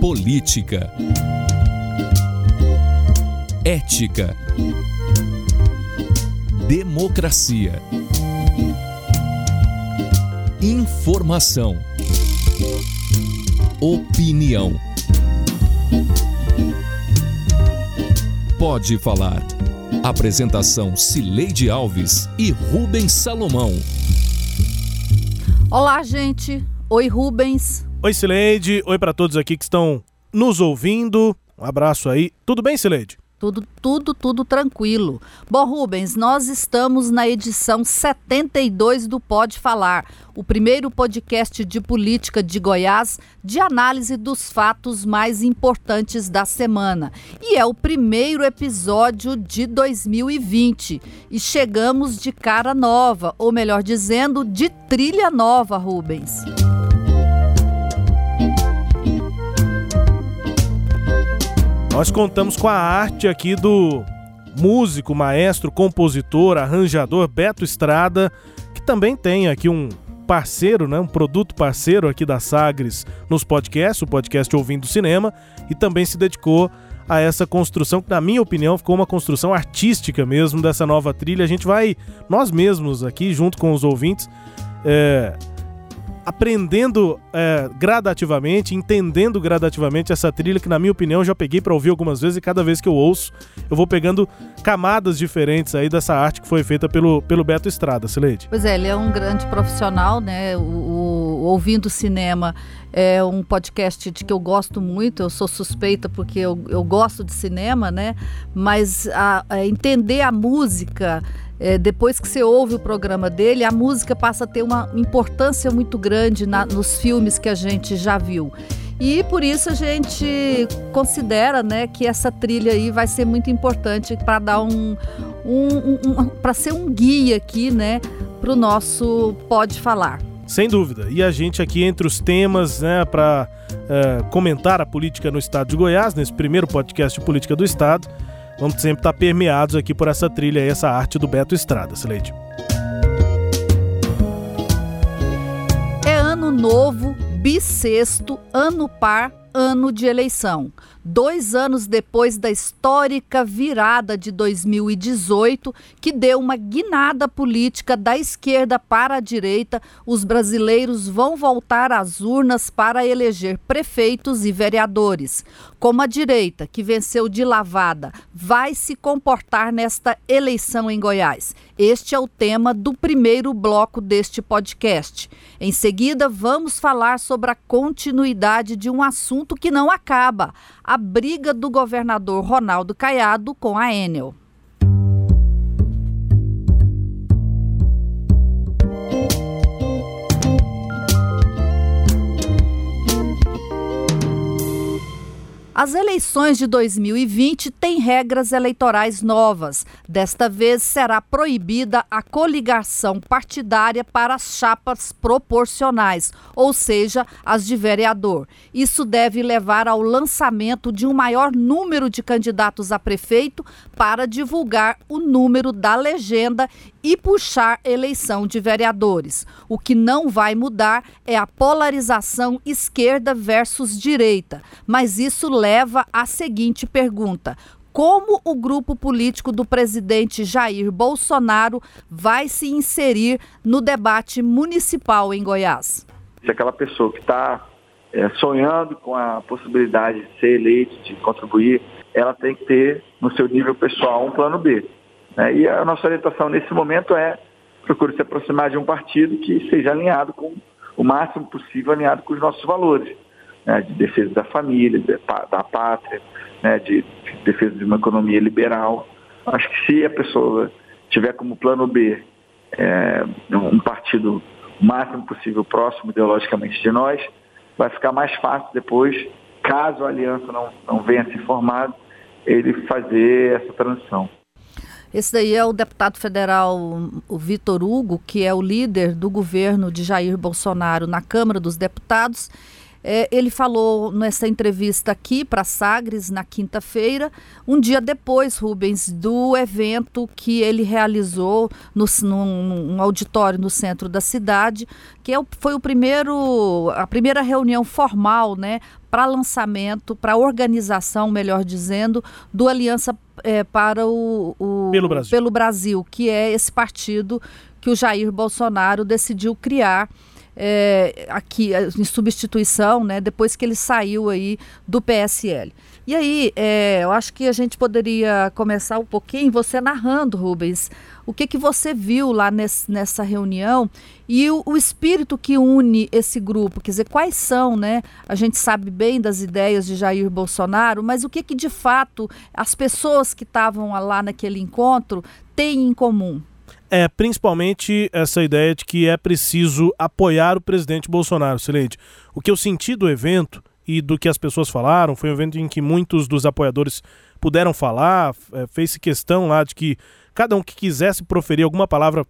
Política. Ética. Democracia. Informação. Opinião. Pode falar. Apresentação Cileide Alves e Rubens Salomão. Olá, gente. Oi, Rubens. Oi, Cileide. Oi para todos aqui que estão nos ouvindo. Um abraço aí. Tudo bem, Cileide? Tudo, tudo, tudo tranquilo. Bom, Rubens, nós estamos na edição 72 do Pode Falar, o primeiro podcast de política de Goiás de análise dos fatos mais importantes da semana. E é o primeiro episódio de 2020. E chegamos de cara nova, ou melhor dizendo, de trilha nova, Rubens. Nós contamos com a arte aqui do músico, maestro, compositor, arranjador Beto Estrada, que também tem aqui um parceiro, né, um produto parceiro aqui da Sagres nos podcasts, o podcast Ouvindo Cinema, e também se dedicou a essa construção, que na minha opinião ficou uma construção artística mesmo dessa nova trilha. A gente vai, nós mesmos aqui, junto com os ouvintes, é, aprendendo é, gradativamente, entendendo gradativamente essa trilha que, na minha opinião, já peguei para ouvir algumas vezes e cada vez que eu ouço, eu vou pegando camadas diferentes aí dessa arte que foi feita pelo, pelo Beto Estrada, Sileide. Pois é, ele é um grande profissional, né? O, o Ouvindo Cinema é um podcast de que eu gosto muito, eu sou suspeita porque eu, eu gosto de cinema, né? Mas a, a entender a música é, depois que você ouve o programa dele, a música passa a ter uma importância muito grande na, nos filmes que a gente já viu. E por isso a gente considera né, que essa trilha aí vai ser muito importante para dar um, um, um, um para ser um guia aqui, né, para o nosso Pode Falar. Sem dúvida. E a gente aqui entre os temas, né, para é, comentar a política no estado de Goiás, nesse primeiro podcast de política do estado, vamos sempre estar permeados aqui por essa trilha e essa arte do Beto Estrada, Sileide. É ano novo, bissexto, ano par, ano de eleição dois anos depois da histórica virada de 2018, que deu uma guinada política da esquerda para a direita, os brasileiros vão voltar às urnas para eleger prefeitos e vereadores. Como a direita, que venceu de lavada, vai se comportar nesta eleição em Goiás? Este é o tema do primeiro bloco deste podcast. Em seguida, vamos falar sobre a continuidade de um assunto que não acaba a briga do governador Ronaldo Caiado com a Enel. As eleições de 2020 têm regras eleitorais novas. Desta vez será proibida a coligação partidária para as chapas proporcionais, ou seja, as de vereador. Isso deve levar ao lançamento de um maior número de candidatos a prefeito para divulgar o número da legenda e puxar eleição de vereadores. O que não vai mudar é a polarização esquerda versus direita, mas isso leva à seguinte pergunta: como o grupo político do presidente Jair Bolsonaro vai se inserir no debate municipal em Goiás? Se aquela pessoa que está é, sonhando com a possibilidade de ser eleito, de contribuir, ela tem que ter no seu nível pessoal um plano B. Né? E a nossa orientação nesse momento é procure se aproximar de um partido que seja alinhado com o máximo possível alinhado com os nossos valores, né? de defesa da família, de, da pátria, né? de, de defesa de uma economia liberal. Acho que se a pessoa tiver como plano B é, um partido o máximo possível próximo ideologicamente de nós, vai ficar mais fácil depois, caso a aliança não, não venha se formar, ele fazer essa transição. Esse daí é o deputado federal, o Vitor Hugo, que é o líder do governo de Jair Bolsonaro na Câmara dos Deputados. É, ele falou nessa entrevista aqui para Sagres na quinta-feira, um dia depois, Rubens, do evento que ele realizou no, num, num auditório no centro da cidade, que é o, foi o primeiro, a primeira reunião formal, né, para lançamento, para organização, melhor dizendo, do Aliança é, para o, o pelo, Brasil. pelo Brasil, que é esse partido que o Jair Bolsonaro decidiu criar é, aqui em substituição, né, depois que ele saiu aí do PSL. E aí, é, eu acho que a gente poderia começar um pouquinho, você narrando, Rubens, o que, que você viu lá nesse, nessa reunião e o, o, espírito que une esse grupo, quer dizer, quais são, né? A gente sabe bem das ideias de Jair Bolsonaro, mas o que, que de fato as pessoas que estavam lá naquele encontro têm em comum? É, principalmente essa ideia de que é preciso apoiar o presidente Bolsonaro, Sileide. O que eu senti do evento e do que as pessoas falaram, foi um evento em que muitos dos apoiadores puderam falar, é, fez-se questão lá de que cada um que quisesse proferir alguma palavra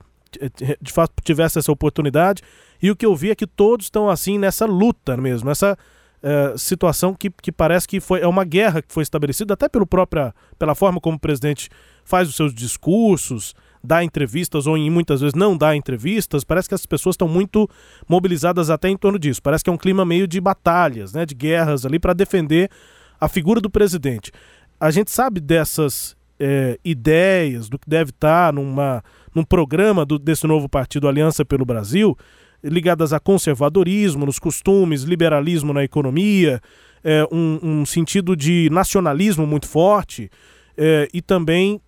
de fato tivesse essa oportunidade. E o que eu vi é que todos estão assim nessa luta mesmo, essa é, situação que, que parece que foi é uma guerra que foi estabelecida até pelo própria, pela forma como o presidente faz os seus discursos, dá entrevistas ou em muitas vezes não dá entrevistas, parece que as pessoas estão muito mobilizadas até em torno disso. Parece que é um clima meio de batalhas, né, de guerras ali para defender a figura do presidente. A gente sabe dessas é, ideias do que deve estar numa, num programa do, desse novo partido Aliança pelo Brasil, ligadas a conservadorismo nos costumes, liberalismo na economia, é, um, um, sentido de nacionalismo muito forte é, e também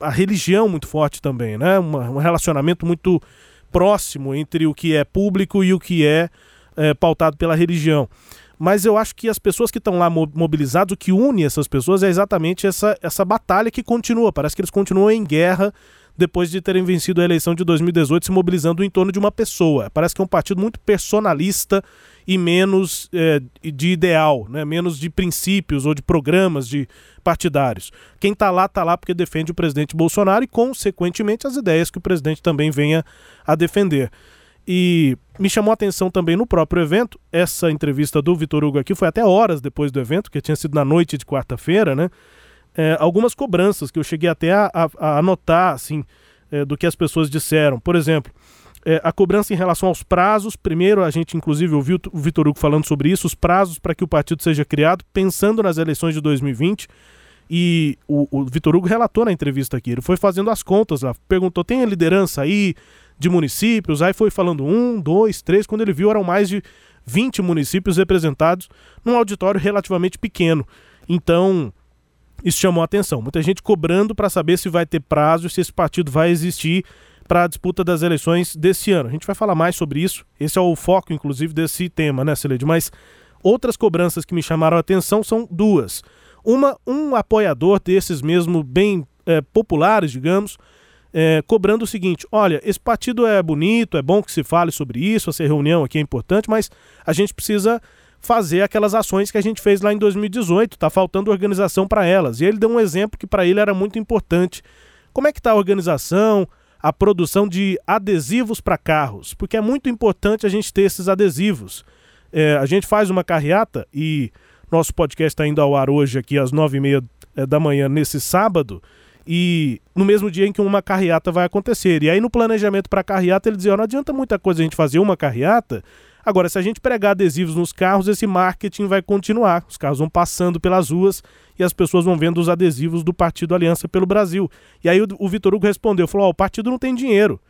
a religião muito forte também, né? Uma, um relacionamento muito próximo entre o que é público e o que é, é pautado pela religião. Mas eu acho que as pessoas que estão lá mobilizadas, o que une essas pessoas é exatamente essa, essa batalha que continua. Parece que eles continuam em guerra depois de terem vencido a eleição de 2018, se mobilizando em torno de uma pessoa. Parece que é um partido muito personalista e menos é, de ideal, né? menos de princípios ou de programas de partidários. Quem está lá, está lá porque defende o presidente Bolsonaro e, consequentemente, as ideias que o presidente também venha a defender. E me chamou a atenção também no próprio evento, essa entrevista do Vitor Hugo aqui foi até horas depois do evento, que tinha sido na noite de quarta-feira, né? É, algumas cobranças que eu cheguei até a, a, a anotar, assim, é, do que as pessoas disseram. Por exemplo, é, a cobrança em relação aos prazos. Primeiro, a gente inclusive ouviu o Vitor Hugo falando sobre isso, os prazos para que o partido seja criado, pensando nas eleições de 2020. E o, o Vitor Hugo relatou na entrevista aqui, ele foi fazendo as contas lá, perguntou: tem liderança aí de municípios? Aí foi falando um, dois, três. Quando ele viu, eram mais de 20 municípios representados num auditório relativamente pequeno. Então, isso chamou a atenção. Muita gente cobrando para saber se vai ter prazo, se esse partido vai existir para a disputa das eleições desse ano. A gente vai falar mais sobre isso. Esse é o foco, inclusive, desse tema, né, Celede? Mas outras cobranças que me chamaram a atenção são duas. Uma, um apoiador desses mesmo bem é, populares, digamos, é, cobrando o seguinte: olha, esse partido é bonito, é bom que se fale sobre isso, essa reunião aqui é importante, mas a gente precisa fazer aquelas ações que a gente fez lá em 2018, tá faltando organização para elas. E ele deu um exemplo que para ele era muito importante. Como é que está a organização? A produção de adesivos para carros, porque é muito importante a gente ter esses adesivos. É, a gente faz uma carreata e nosso podcast está indo ao ar hoje aqui às nove e meia é, da manhã nesse sábado e no mesmo dia em que uma carreata vai acontecer. E aí no planejamento para a carreata ele dizia, não adianta muita coisa a gente fazer uma carreata, Agora, se a gente pregar adesivos nos carros, esse marketing vai continuar. Os carros vão passando pelas ruas e as pessoas vão vendo os adesivos do Partido Aliança pelo Brasil. E aí o, o Vitor Hugo respondeu, falou, oh, o partido não tem dinheiro.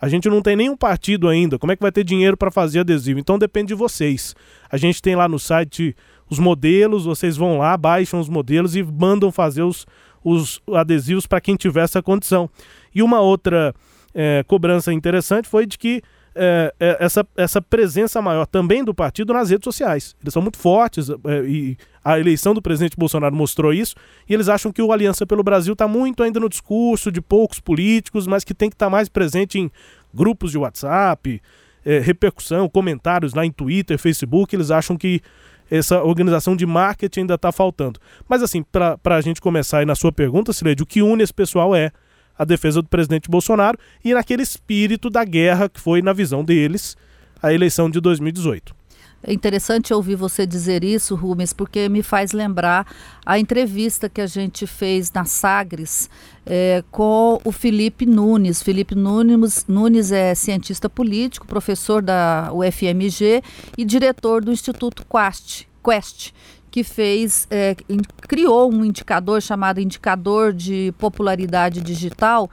A gente não tem nenhum partido ainda. Como é que vai ter dinheiro para fazer adesivo? Então depende de vocês. A gente tem lá no site os modelos, vocês vão lá, baixam os modelos e mandam fazer os, os adesivos para quem tiver essa condição. E uma outra é, cobrança interessante foi de que é, é, essa, essa presença maior também do partido nas redes sociais. Eles são muito fortes é, e a eleição do presidente Bolsonaro mostrou isso. E eles acham que o Aliança pelo Brasil está muito ainda no discurso de poucos políticos, mas que tem que estar tá mais presente em grupos de WhatsApp, é, repercussão, comentários lá em Twitter, Facebook. Eles acham que essa organização de marketing ainda está faltando. Mas assim, para a gente começar aí na sua pergunta, Sileide, o que une esse pessoal é a defesa do presidente Bolsonaro e naquele espírito da guerra que foi, na visão deles, a eleição de 2018. É interessante ouvir você dizer isso, Rubens, porque me faz lembrar a entrevista que a gente fez na Sagres é, com o Felipe Nunes. Felipe Nunes, Nunes é cientista político, professor da UFMG e diretor do Instituto Quest, Quest que fez, é, criou um indicador chamado Indicador de Popularidade Digital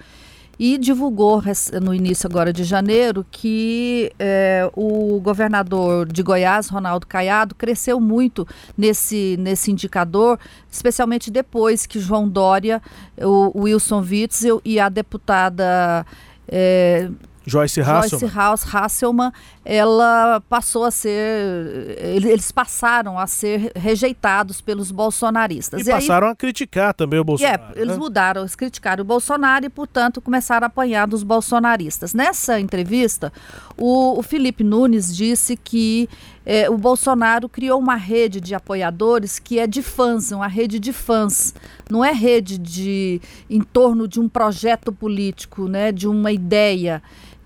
e divulgou no início agora de janeiro que é, o governador de Goiás, Ronaldo Caiado, cresceu muito nesse, nesse indicador, especialmente depois que João Dória, o, Wilson Witzel e a deputada é, Joyce Hasselman. Joyce Hasselman, ela passou a ser, eles passaram a ser rejeitados pelos bolsonaristas. E, e passaram aí, a criticar também o Bolsonaro. É, eles né? mudaram, eles criticaram o Bolsonaro e, portanto, começaram a apanhar dos bolsonaristas. Nessa entrevista, o, o Felipe Nunes disse que é, o Bolsonaro criou uma rede de apoiadores que é de fãs, uma rede de fãs. Não é rede de em torno de um projeto político, né, de uma ideia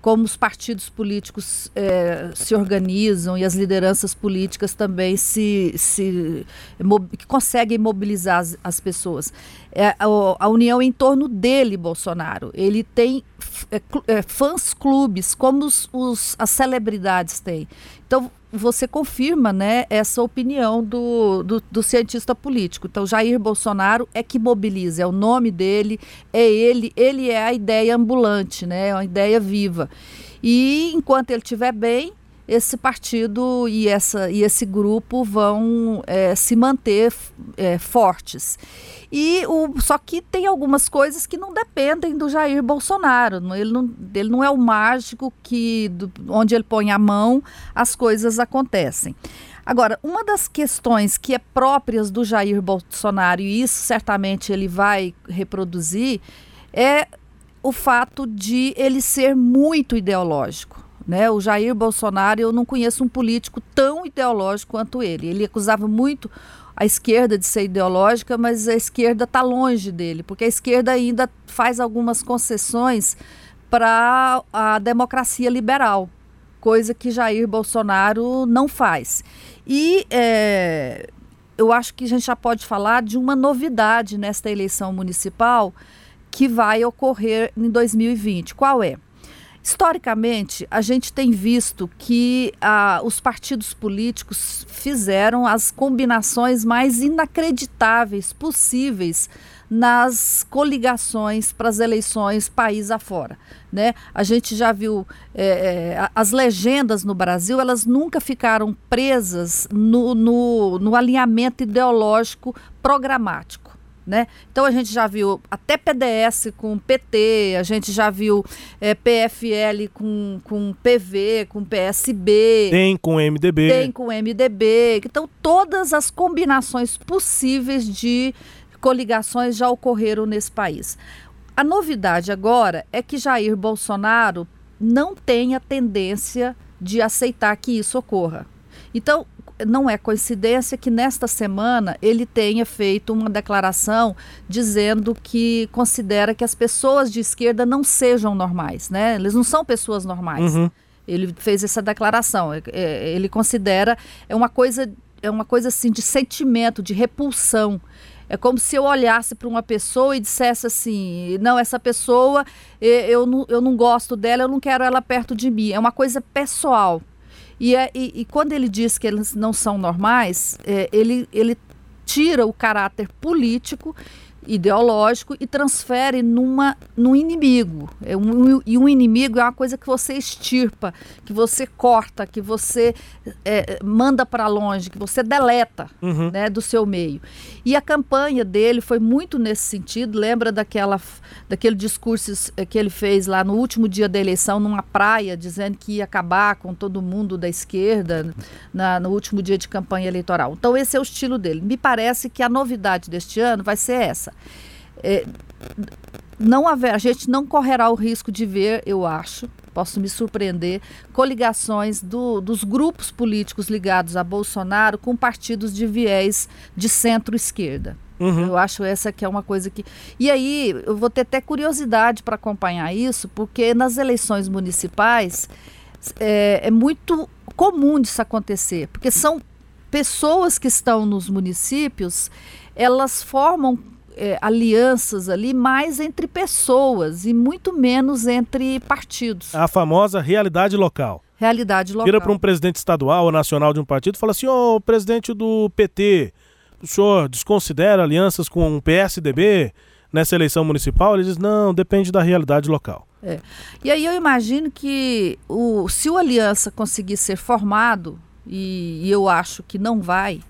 como os partidos políticos é, se organizam e as lideranças políticas também se, se conseguem mobilizar as, as pessoas. É, a, a, união em torno dele, Bolsonaro. Ele tem é, é, fãs clubes, como os, os, as celebridades têm. Então, você confirma né, essa opinião do, do, do, cientista político. Então, Jair Bolsonaro é que mobiliza, é o nome dele, é ele, ele é a ideia ambulante, né, é uma ideia viva. E enquanto ele estiver bem, esse partido e, essa, e esse grupo vão é, se manter é, fortes. E o, só que tem algumas coisas que não dependem do Jair Bolsonaro. Ele não, ele não é o mágico que do, onde ele põe a mão as coisas acontecem. Agora, uma das questões que é próprias do Jair Bolsonaro, e isso certamente ele vai reproduzir, é o fato de ele ser muito ideológico. Né? O Jair Bolsonaro, eu não conheço um político tão ideológico quanto ele. Ele acusava muito a esquerda de ser ideológica, mas a esquerda está longe dele, porque a esquerda ainda faz algumas concessões para a democracia liberal, coisa que Jair Bolsonaro não faz. E é, eu acho que a gente já pode falar de uma novidade nesta eleição municipal que vai ocorrer em 2020. Qual é? Historicamente, a gente tem visto que ah, os partidos políticos fizeram as combinações mais inacreditáveis possíveis nas coligações para as eleições país afora. Né? A gente já viu é, é, as legendas no Brasil, elas nunca ficaram presas no, no, no alinhamento ideológico programático. Né? Então a gente já viu até PDS com PT, a gente já viu é, PFL com, com PV, com PSB. Tem com MDB. Tem com MDB. Então todas as combinações possíveis de coligações já ocorreram nesse país. A novidade agora é que Jair Bolsonaro não tem a tendência de aceitar que isso ocorra. Então, não é coincidência que nesta semana ele tenha feito uma declaração dizendo que considera que as pessoas de esquerda não sejam normais, né? Eles não são pessoas normais. Uhum. Ele fez essa declaração. É, é, ele considera é uma coisa é uma coisa assim de sentimento, de repulsão. É como se eu olhasse para uma pessoa e dissesse assim: não, essa pessoa, eu não, eu não gosto dela, eu não quero ela perto de mim. É uma coisa pessoal. E, é, e, e, quando ele diz que eles não são normais, é, ele, ele tira o caráter político ideológico e transfere numa, num inimigo. É um, e um inimigo é uma coisa que você extirpa, que você corta, que você é, manda para longe, que você deleta uhum. né, do seu meio. E a campanha dele foi muito nesse sentido. Lembra daquela, daquele discurso é, que ele fez lá no último dia da eleição, numa praia, dizendo que ia acabar com todo mundo da esquerda na, no último dia de campanha eleitoral. Então, esse é o estilo dele. Me parece que a novidade deste ano vai ser essa é, não haver, a gente não correrá o risco de ver, eu acho, posso me surpreender, coligações do, dos grupos políticos ligados a Bolsonaro com partidos de viés de centro-esquerda. Uhum. Eu acho essa que é uma coisa que. E aí, eu vou ter até curiosidade para acompanhar isso, porque nas eleições municipais é, é muito comum disso acontecer, porque são pessoas que estão nos municípios, elas formam é, alianças ali mais entre pessoas e muito menos entre partidos. A famosa realidade local. Realidade local. Vira para um presidente estadual ou nacional de um partido e fala assim: ô, oh, presidente do PT, o senhor desconsidera alianças com o PSDB nessa eleição municipal? Ele diz: não, depende da realidade local. É. E aí eu imagino que o, se o Aliança conseguir ser formado, e, e eu acho que não vai,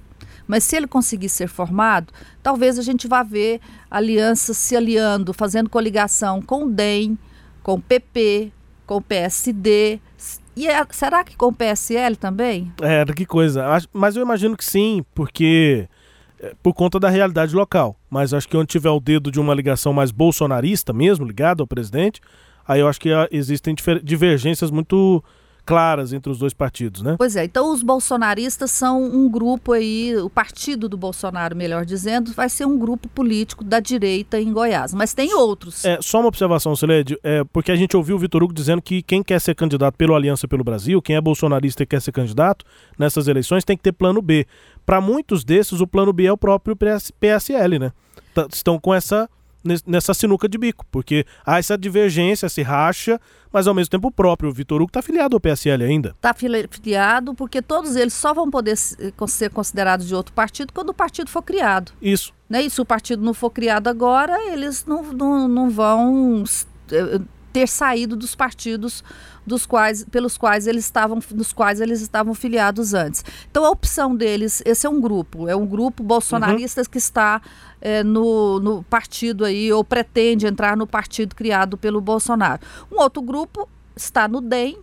mas se ele conseguir ser formado, talvez a gente vá ver alianças se aliando, fazendo coligação com o DEM, com o PP, com o PSD. E é, será que com o PSL também? É, que coisa. Mas eu imagino que sim, porque é, por conta da realidade local. Mas acho que onde tiver o dedo de uma ligação mais bolsonarista mesmo, ligado ao presidente, aí eu acho que ah, existem divergências muito claras entre os dois partidos, né? Pois é, então os bolsonaristas são um grupo aí, o partido do Bolsonaro, melhor dizendo, vai ser um grupo político da direita em Goiás, mas tem outros. É, só uma observação, Celede, é, porque a gente ouviu o Vitor Hugo dizendo que quem quer ser candidato pelo Aliança pelo Brasil, quem é bolsonarista e quer ser candidato nessas eleições, tem que ter plano B. Para muitos desses, o plano B é o próprio PSL, né? Tá, estão com essa nessa sinuca de bico, porque há essa divergência, se racha, mas ao mesmo tempo o próprio Vitor Hugo está filiado ao PSL ainda. Está filiado porque todos eles só vão poder ser considerados de outro partido quando o partido for criado. Isso. Né? E se o partido não for criado agora, eles não, não, não vão eh, ter saído dos partidos dos quais, pelos quais eles estavam, dos quais eles estavam filiados antes. Então a opção deles, esse é um grupo, é um grupo bolsonarista uhum. que está é, no, no partido aí, ou pretende entrar no partido criado pelo Bolsonaro. Um outro grupo está no DEM,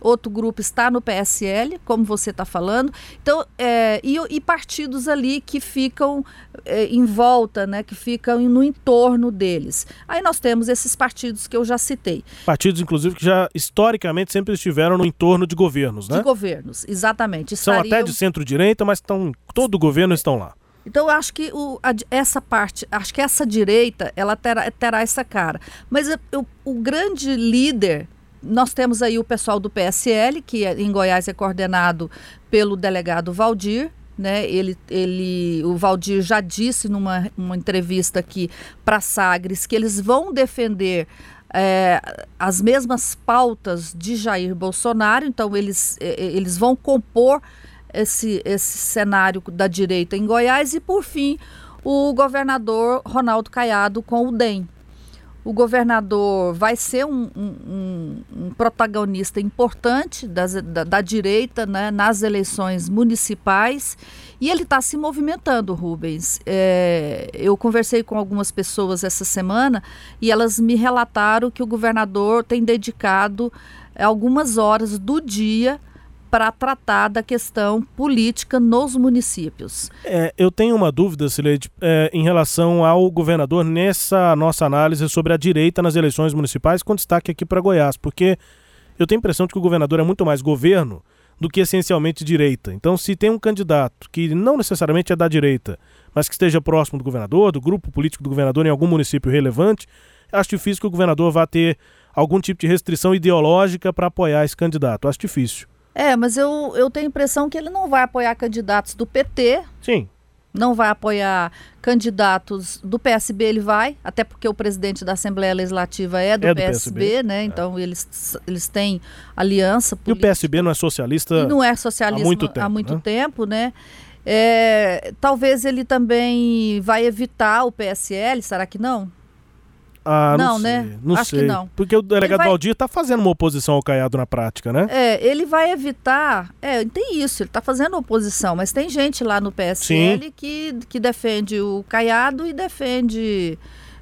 outro grupo está no PSL, como você está falando. Então, é, e, e, partidos ali que ficam é, em volta, né, que ficam no entorno deles. Aí nós temos esses partidos que eu já citei. Partidos, inclusive, que já historicamente sempre estiveram no entorno de governos, né? De governos, exatamente. São Estariam... até de centro-direita, mas estão, todo o governo estão lá. Então eu acho que o, a, essa parte, acho que essa direita, ela terá, terá essa cara. Mas eu, o grande líder nós temos aí o pessoal do PSL, que é, em Goiás é coordenado pelo delegado Valdir. Né? Ele, ele, o Valdir já disse numa uma entrevista aqui para Sagres que eles vão defender é, as mesmas pautas de Jair Bolsonaro, então eles, é, eles vão compor esse, esse cenário da direita em Goiás e, por fim, o governador Ronaldo Caiado com o DEM o governador vai ser um, um, um protagonista importante da, da, direita né, nas eleições municipais e ele está se movimentando, Rubens. É, eu conversei com algumas pessoas essa semana e elas me relataram que o governador tem dedicado algumas horas do dia para tratar da questão política nos municípios. É, eu tenho uma dúvida, Sileide, é, em relação ao governador nessa nossa análise sobre a direita nas eleições municipais, com destaque aqui para Goiás, porque eu tenho a impressão de que o governador é muito mais governo do que essencialmente direita. Então, se tem um candidato que não necessariamente é da direita, mas que esteja próximo do governador, do grupo político do governador em algum município relevante, acho difícil que o governador vá ter algum tipo de restrição ideológica para apoiar esse candidato. Acho difícil. É, mas eu, eu tenho a impressão que ele não vai apoiar candidatos do PT. Sim. Não vai apoiar candidatos do PSB, ele vai, até porque o presidente da Assembleia Legislativa é do, é do PSB, PSB, né? É. Então eles, eles têm aliança política. E o PSB não é socialista? Não é socialista há muito tempo, há muito né? tempo, né? É, talvez ele também vai evitar o PSL, será que não? Ah, não, não né? Não Acho sei. que não. Porque o delegado vai... Valdir está fazendo uma oposição ao Caiado na prática, né? É, ele vai evitar. É, tem isso, ele está fazendo oposição, mas tem gente lá no PSL que, que defende o Caiado e defende.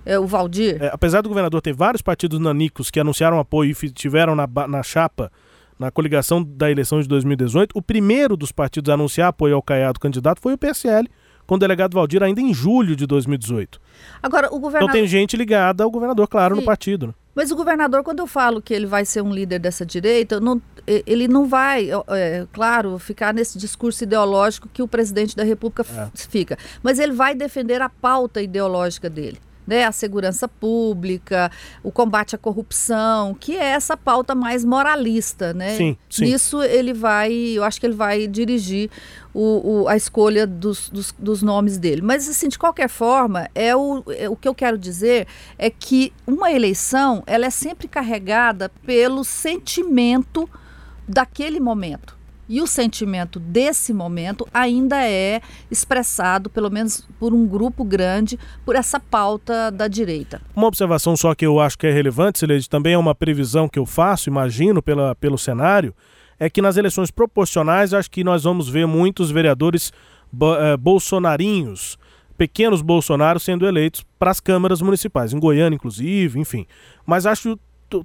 É, o Valdir. É, apesar do governador ter vários partidos nanicos que anunciaram apoio e tiveram na, na chapa, na coligação da eleição de 2018, o primeiro dos partidos a anunciar apoio ao Caiado candidato foi o PSL com o delegado Valdir ainda em julho de 2018. Agora, o governador... Então tem gente ligada ao governador, claro, Sim. no partido. Né? Mas o governador, quando eu falo que ele vai ser um líder dessa direita, não, ele não vai, é, claro, ficar nesse discurso ideológico que o presidente da República é. fica. Mas ele vai defender a pauta ideológica dele. né, a segurança pública, o combate à corrupção, que é essa pauta mais moralista, né? Sim, sim. Nisso ele vai, eu acho que ele vai dirigir o, o, a escolha dos, dos, dos, nomes dele. Mas, assim, de qualquer forma, é o, é, o que eu quero dizer é que uma eleição, ela é sempre carregada pelo sentimento daquele momento. E o sentimento desse momento ainda é expressado, pelo menos por um grupo grande, por essa pauta da direita. Uma observação só que eu acho que é relevante, Sileide, também é uma previsão que eu faço, imagino, pela, pelo cenário, é que nas eleições proporcionais, acho que nós vamos ver muitos vereadores uh, bolsonarinhos, pequenos bolsonaros sendo eleitos para as câmaras municipais, em Goiânia, inclusive, enfim. Mas acho,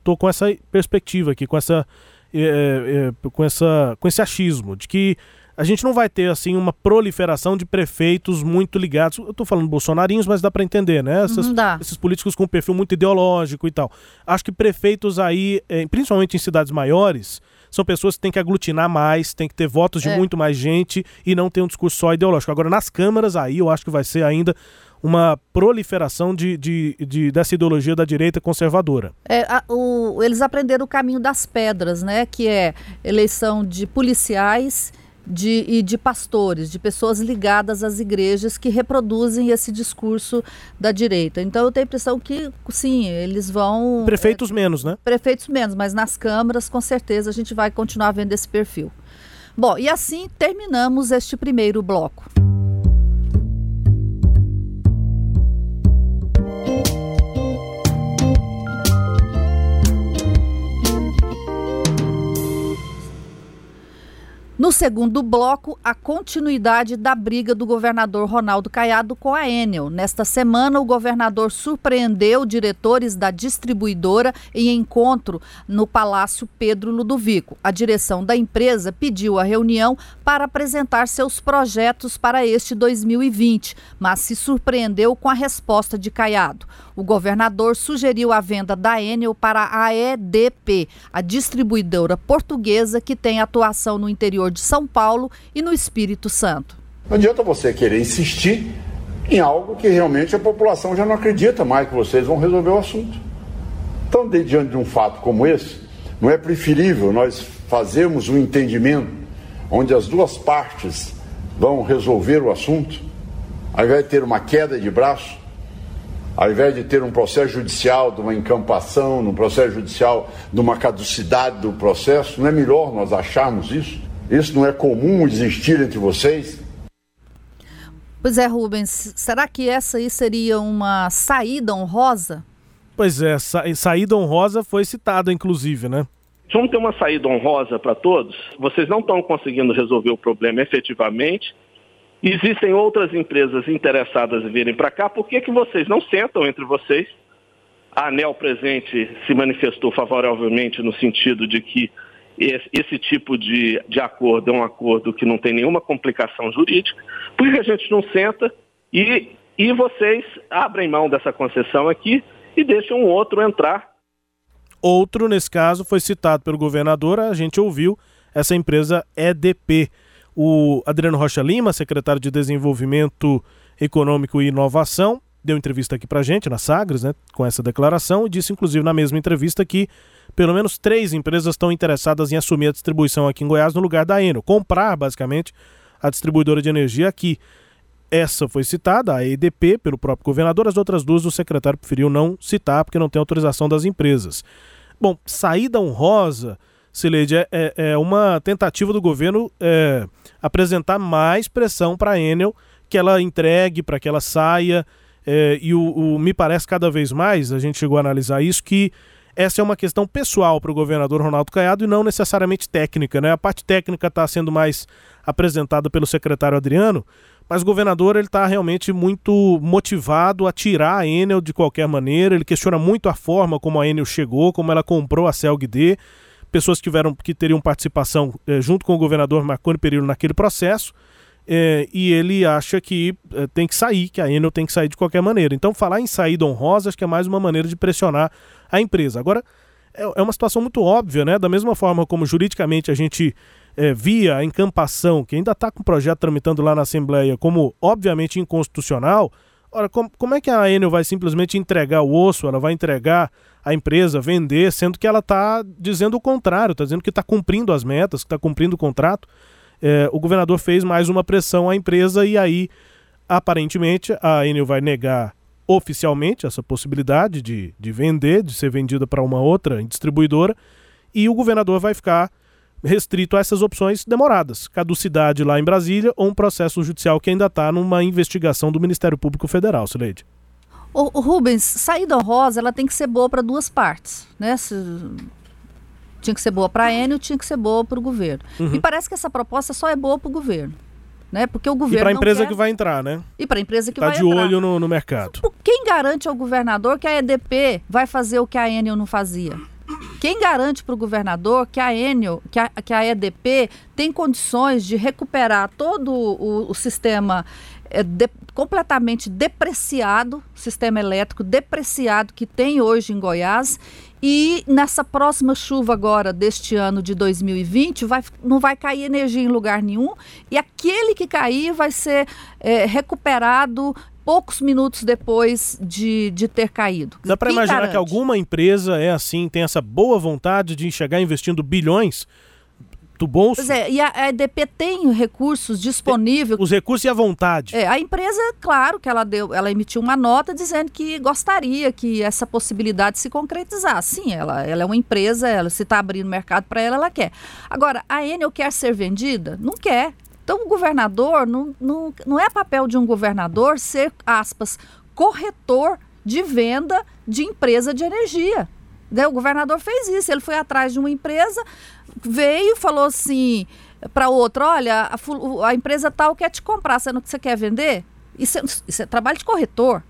tô com essa perspectiva aqui, com essa é, é, com, essa, com esse achismo de que a gente não vai ter assim uma proliferação de prefeitos muito ligados. Eu estou falando bolsonarinhos, mas dá para entender, né? Essas, esses políticos com um perfil muito ideológico e tal. Acho que prefeitos aí, principalmente em cidades maiores, são pessoas que têm que aglutinar mais, tem que ter votos de é. muito mais gente e não ter um discurso só ideológico. Agora, nas câmaras, aí eu acho que vai ser ainda uma proliferação de, de, de, dessa ideologia da direita conservadora. É, a, o, eles aprenderam o caminho das pedras, né? Que é eleição de policiais de, e de pastores, de pessoas ligadas às igrejas que reproduzem esse discurso da direita. Então eu tenho a impressão que, sim, eles vão. Prefeitos é, menos, né? Prefeitos menos, mas nas câmaras, com certeza, a gente vai continuar vendo esse perfil. Bom, e assim terminamos este primeiro bloco. Segundo bloco, a continuidade da briga do governador Ronaldo Caiado com a Enel. Nesta semana, o governador surpreendeu diretores da distribuidora em encontro no Palácio Pedro Ludovico. A direção da empresa pediu a reunião para apresentar seus projetos para este 2020, mas se surpreendeu com a resposta de Caiado. O governador sugeriu a venda da Enel para a EDP, a distribuidora portuguesa que tem atuação no interior de São Paulo e no Espírito Santo. Não adianta você querer insistir em algo que realmente a população já não acredita mais que vocês vão resolver o assunto. Então, diante de um fato como esse, não é preferível nós fazermos um entendimento onde as duas partes vão resolver o assunto, ao invés de ter uma queda de braço, ao invés de ter um processo judicial de uma encampação, num processo judicial de uma caducidade do processo, não é melhor nós acharmos isso? Isso não é comum existir entre vocês? Pois é, Rubens, será que essa aí seria uma saída honrosa? Pois é, sa saída honrosa foi citada, inclusive, né? Vamos ter uma saída honrosa para todos? Vocês não estão conseguindo resolver o problema efetivamente Existem outras empresas interessadas em virem para cá, por que, que vocês não sentam entre vocês? A ANEL presente se manifestou favoravelmente no sentido de que esse, esse tipo de, de acordo é um acordo que não tem nenhuma complicação jurídica. Por que a gente não senta e, e vocês abrem mão dessa concessão aqui e deixam um outro entrar? Outro, nesse caso, foi citado pelo governador, a gente ouviu essa empresa EDP. O Adriano Rocha Lima, secretário de Desenvolvimento Econômico e Inovação, deu entrevista aqui para gente na Sagres, né, com essa declaração, e disse inclusive na mesma entrevista que pelo menos três empresas estão interessadas em assumir a distribuição aqui em Goiás no lugar da Enel, comprar basicamente a distribuidora de energia aqui. Essa foi citada, a EDP, pelo próprio governador, as outras duas o secretário preferiu não citar porque não tem autorização das empresas. Bom, saída honrosa Sileide, é, é, é uma tentativa do governo é, apresentar mais pressão para a Enel, que ela entregue, para que ela saia. É, e o, o, me parece cada vez mais, a gente chegou a analisar isso, que essa é uma questão pessoal para o governador Ronaldo Caiado e não necessariamente técnica. Né? A parte técnica está sendo mais apresentada pelo secretário Adriano, mas o governador ele está realmente muito motivado a tirar a Enel de qualquer maneira. Ele questiona muito a forma como a Enel chegou, como ela comprou a CELG-D pessoas que, tiveram, que teriam participação eh, junto com o governador Marconi Perillo naquele processo, eh, e ele acha que eh, tem que sair, que a Enel tem que sair de qualquer maneira. Então, falar em saída honrosa acho que é mais uma maneira de pressionar a empresa. Agora, é, é uma situação muito óbvia, né? Da mesma forma como juridicamente a gente via a encampação, que ainda está com o projeto tramitando lá na Assembleia, como obviamente inconstitucional, Ora, com, como é que a Enel vai simplesmente entregar o osso, ela vai entregar a empresa, vender, sendo que ela está dizendo o contrário, está dizendo que está cumprindo as metas, que está cumprindo o contrato. É, o governador fez mais uma pressão à empresa e aí, aparentemente, a Enel vai negar oficialmente essa possibilidade de, de vender, de ser vendida para uma outra distribuidora, e o governador vai ficar restrito a essas opções demoradas, caducidade lá em Brasília ou um processo judicial que ainda está numa investigação do Ministério Público Federal, Sileide. O, Rubens, saída honrosa, ela tem que ser boa para duas partes, né? Se, tinha que ser boa para a Enel, tinha que ser boa para o governo. Uhum. E parece que essa proposta só é boa para o governo. Né? Porque o governo. E para a empresa quer... que vai entrar, né? E para a empresa que tá vai entrar. Está de olho no, no mercado. Quem garante ao governador que a EDP vai fazer o que a Enel não fazia? Quem garante para o governador que a Enel, que a, que a EDP tem condições de recuperar todo o, o sistema é, de, completamente depreciado, sistema elétrico depreciado que tem hoje em Goiás e nessa próxima chuva agora deste ano de 2020 vai, não vai cair energia em lugar nenhum e aquele que cair vai ser é, recuperado poucos minutos depois de, de ter caído. Dá para imaginar garante? que alguma empresa é assim, tem essa boa vontade de chegar investindo bilhões do bolso. Pois é, e a, EDP tem recursos disponíveis. Os recursos e a vontade. É, a empresa, claro que ela deu, ela emitiu uma nota dizendo que gostaria que essa possibilidade se concretizasse. Sim, ela, ela é uma empresa, ela se está abrindo mercado para ela, ela quer. Agora, a Enel quer ser vendida? Não quer. Então, o governador, não, não, não é papel de um governador ser, aspas, corretor de venda de empresa de energia. O governador fez isso, ele foi atrás de uma empresa, veio, falou assim para outra, olha, a, a, empresa tal quer te comprar, sendo que você quer vender? Isso é, isso é trabalho de corretor,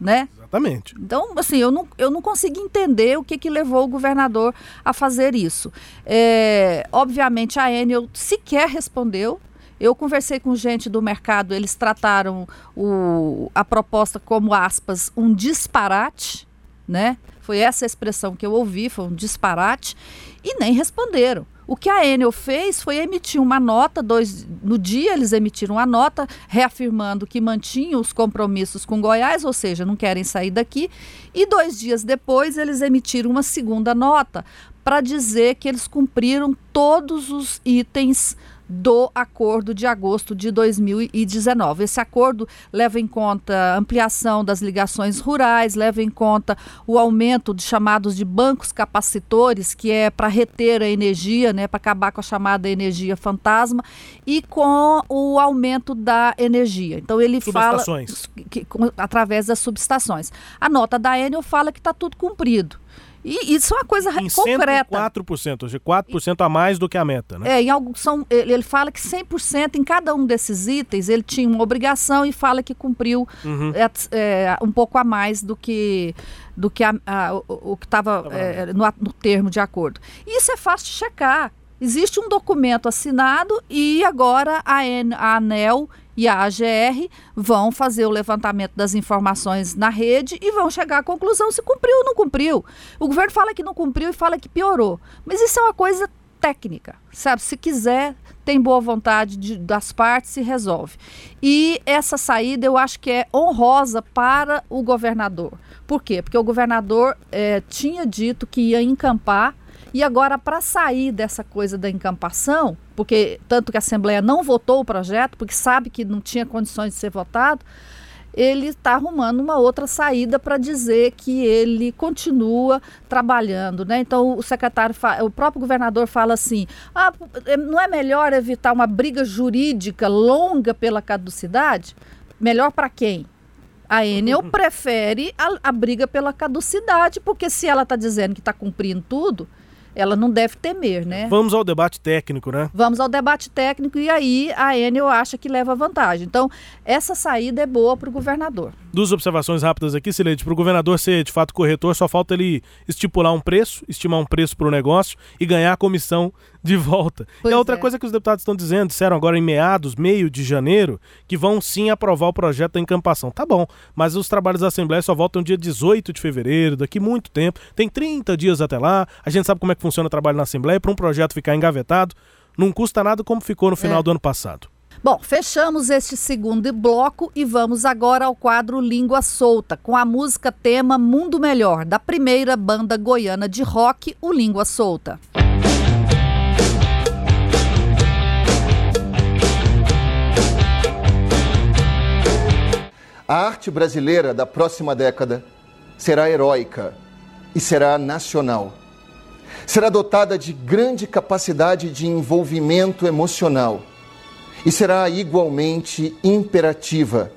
né? Exatamente. Então, assim, eu não, eu não consegui entender o que, que levou o governador a fazer isso. É, obviamente, a Enel sequer respondeu, eu conversei com gente do mercado, eles trataram o, a proposta como, aspas, um disparate, né? Foi essa expressão que eu ouvi, foi um disparate, e nem responderam. O que a Enel fez foi emitir uma nota, dois, no dia eles emitiram a nota, reafirmando que mantinham os compromissos com Goiás, ou seja, não querem sair daqui, e dois dias depois eles emitiram uma segunda nota para dizer que eles cumpriram todos os itens do acordo de agosto de 2019. Esse acordo leva em conta ampliação das ligações rurais, leva em conta o aumento de chamados de bancos capacitores, que é para reter a energia, né, para acabar com a chamada energia fantasma, e com o aumento da energia. Então ele fala que, através das subestações. A nota da Enel fala que está tudo cumprido. E isso é uma coisa em concreta. 104%, ou seja, 4% a mais do que a meta, né? É, em algo, são, ele, fala que 100% em cada um desses itens ele tinha uma obrigação e fala que cumpriu uhum. é, é, um pouco a mais do que do que a, a, o, o, que estava é, no, no termo de acordo. Isso é fácil de checar. Existe um documento assinado e agora a ANEL e a AGR vão fazer o levantamento das informações na rede e vão chegar à conclusão se cumpriu ou não cumpriu. O governo fala que não cumpriu e fala que piorou. Mas isso é uma coisa técnica, sabe? Se quiser, tem boa vontade de, das partes e resolve. E essa saída eu acho que é honrosa para o governador. Por quê? Porque o governador é, tinha dito que ia encampar e agora, para sair dessa coisa da encampação, porque tanto que a Assembleia não votou o projeto, porque sabe que não tinha condições de ser votado, ele está arrumando uma outra saída para dizer que ele continua trabalhando, né? Então o secretário, o próprio governador fala assim: ah, não é melhor evitar uma briga jurídica longa pela caducidade? Melhor para quem? A Enel prefere a, a briga pela caducidade, porque se ela está dizendo que está cumprindo tudo, ela não deve temer, né? Vamos ao debate técnico, né? Vamos ao debate técnico e aí a Enel acha que leva vantagem. Então, essa saída é boa para o governador. Duas observações rápidas aqui, Silente. Para o governador ser de fato corretor, só falta ele estipular um preço, estimar um preço para o negócio e ganhar a comissão de volta. Pois e a outra é. coisa que os deputados estão dizendo, disseram agora em meados, meio de janeiro, que vão sim aprovar o projeto da encampação. Tá bom, mas os trabalhos da Assembleia só voltam dia 18 de fevereiro, daqui muito tempo. Tem 30 dias até lá. A gente sabe como é que funciona o trabalho na Assembleia. Para um projeto ficar engavetado, não custa nada como ficou no final é. do ano passado. Bom, fechamos este segundo bloco e vamos agora ao quadro Língua Solta, com a música tema Mundo Melhor, da primeira banda goiana de rock, o Língua Solta. A arte brasileira da próxima década será heróica e será nacional. Será dotada de grande capacidade de envolvimento emocional e será igualmente imperativa,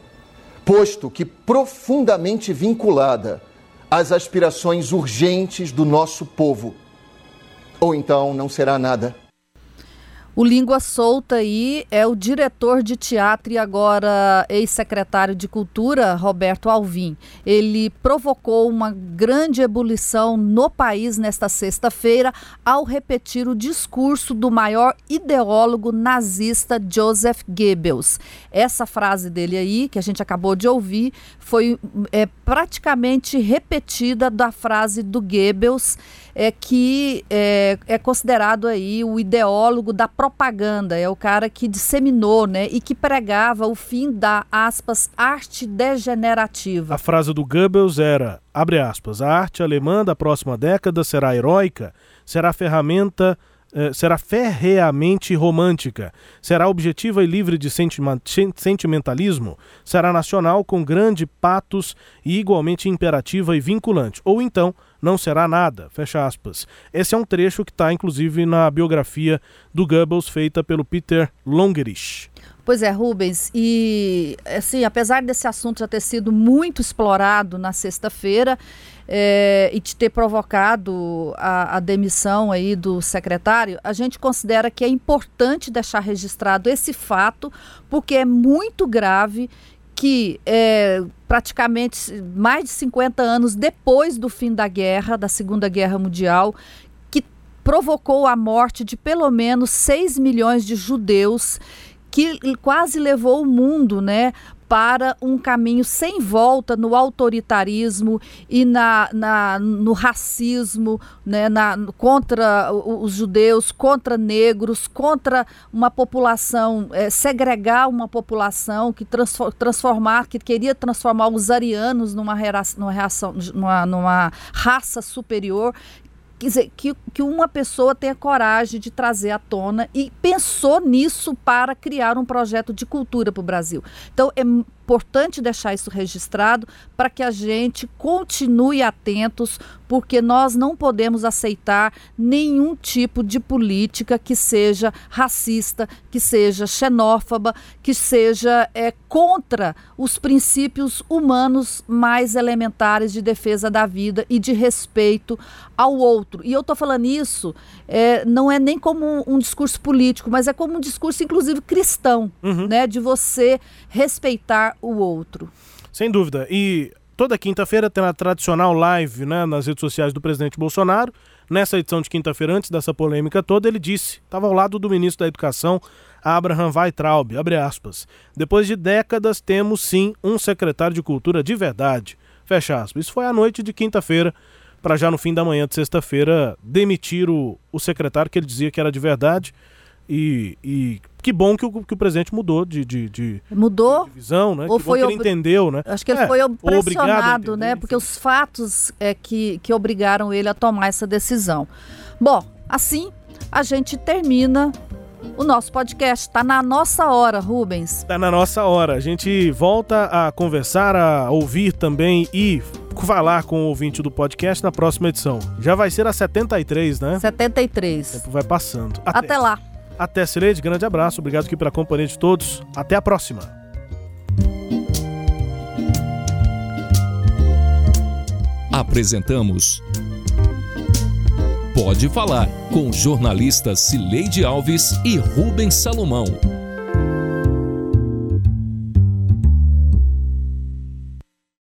posto que profundamente vinculada às aspirações urgentes do nosso povo. Ou então não será nada. O Língua Solta aí é o diretor de teatro e agora ex-secretário de Cultura, Roberto Alvim. Ele provocou uma grande ebulição no país nesta sexta-feira ao repetir o discurso do maior ideólogo nazista Joseph Goebbels. Essa frase dele aí, que a gente acabou de ouvir, foi é, praticamente repetida da frase do Goebbels é que é, é considerado aí o ideólogo da propaganda, é o cara que disseminou, né, e que pregava o fim da aspas arte degenerativa. A frase do Goebbels era, abre aspas, a arte alemã da próxima década será heróica, será ferramenta será ferreamente romântica, será objetiva e livre de sentimentalismo, será nacional com grande patos e igualmente imperativa e vinculante, ou então não será nada, fecha aspas. Esse é um trecho que está inclusive na biografia do Goebbels feita pelo Peter Longerich. Pois é, Rubens, e assim, apesar desse assunto já ter sido muito explorado na sexta-feira, é, e de ter provocado a, a, demissão aí do secretário, a gente considera que é importante deixar registrado esse fato, porque é muito grave que é, praticamente mais de 50 anos depois do fim da guerra, da Segunda Guerra Mundial, que provocou a morte de pelo menos 6 milhões de judeus que quase levou o mundo né, para um caminho sem volta no autoritarismo e na, na no racismo né, na, contra os judeus, contra negros, contra uma população, é, segregar uma população que transformar, que queria transformar os arianos numa, numa, numa raça superior quer dizer, que, que uma pessoa tenha coragem de trazer à tona e pensou nisso para criar um projeto de cultura para o Brasil. Então, é importante deixar isso registrado para que a gente continue atentos, porque nós não podemos aceitar nenhum tipo de política que seja racista, que seja xenófoba, que seja é, contra os princípios humanos mais elementares de defesa da vida e de respeito ao outro. E eu estou falando isso é, não é nem como um, um, discurso político, mas é como um discurso, inclusive, cristão, uhum. né? De você respeitar o outro. Sem dúvida. E toda quinta-feira tem a tradicional live né, nas redes sociais do presidente Bolsonaro. Nessa edição de quinta-feira, antes dessa polêmica toda, ele disse, estava ao lado do ministro da Educação, Abraham Weitraub, abre aspas, depois de décadas temos sim um secretário de Cultura de verdade, fecha aspas. Isso foi à noite de quinta-feira, para já no fim da manhã de sexta-feira demitir o, o secretário que ele dizia que era de verdade, e, e que bom que o, que o presidente mudou de, de, de, mudou de visão, né? Ou que foi que ele entendeu, né? Acho que ele é, foi pressionado, né? Porque os fatos é que, que obrigaram ele a tomar essa decisão. Bom, assim a gente termina o nosso podcast. Está na nossa hora, Rubens. Está na nossa hora. A gente volta a conversar, a ouvir também e falar com o ouvinte do podcast na próxima edição. Já vai ser a 73, né? 73. O tempo vai passando. Até, Até lá. Até, Cileide. Grande abraço. Obrigado aqui pela companhia de todos. Até a próxima. Apresentamos Pode Falar com jornalistas Cileide Alves e Rubens Salomão.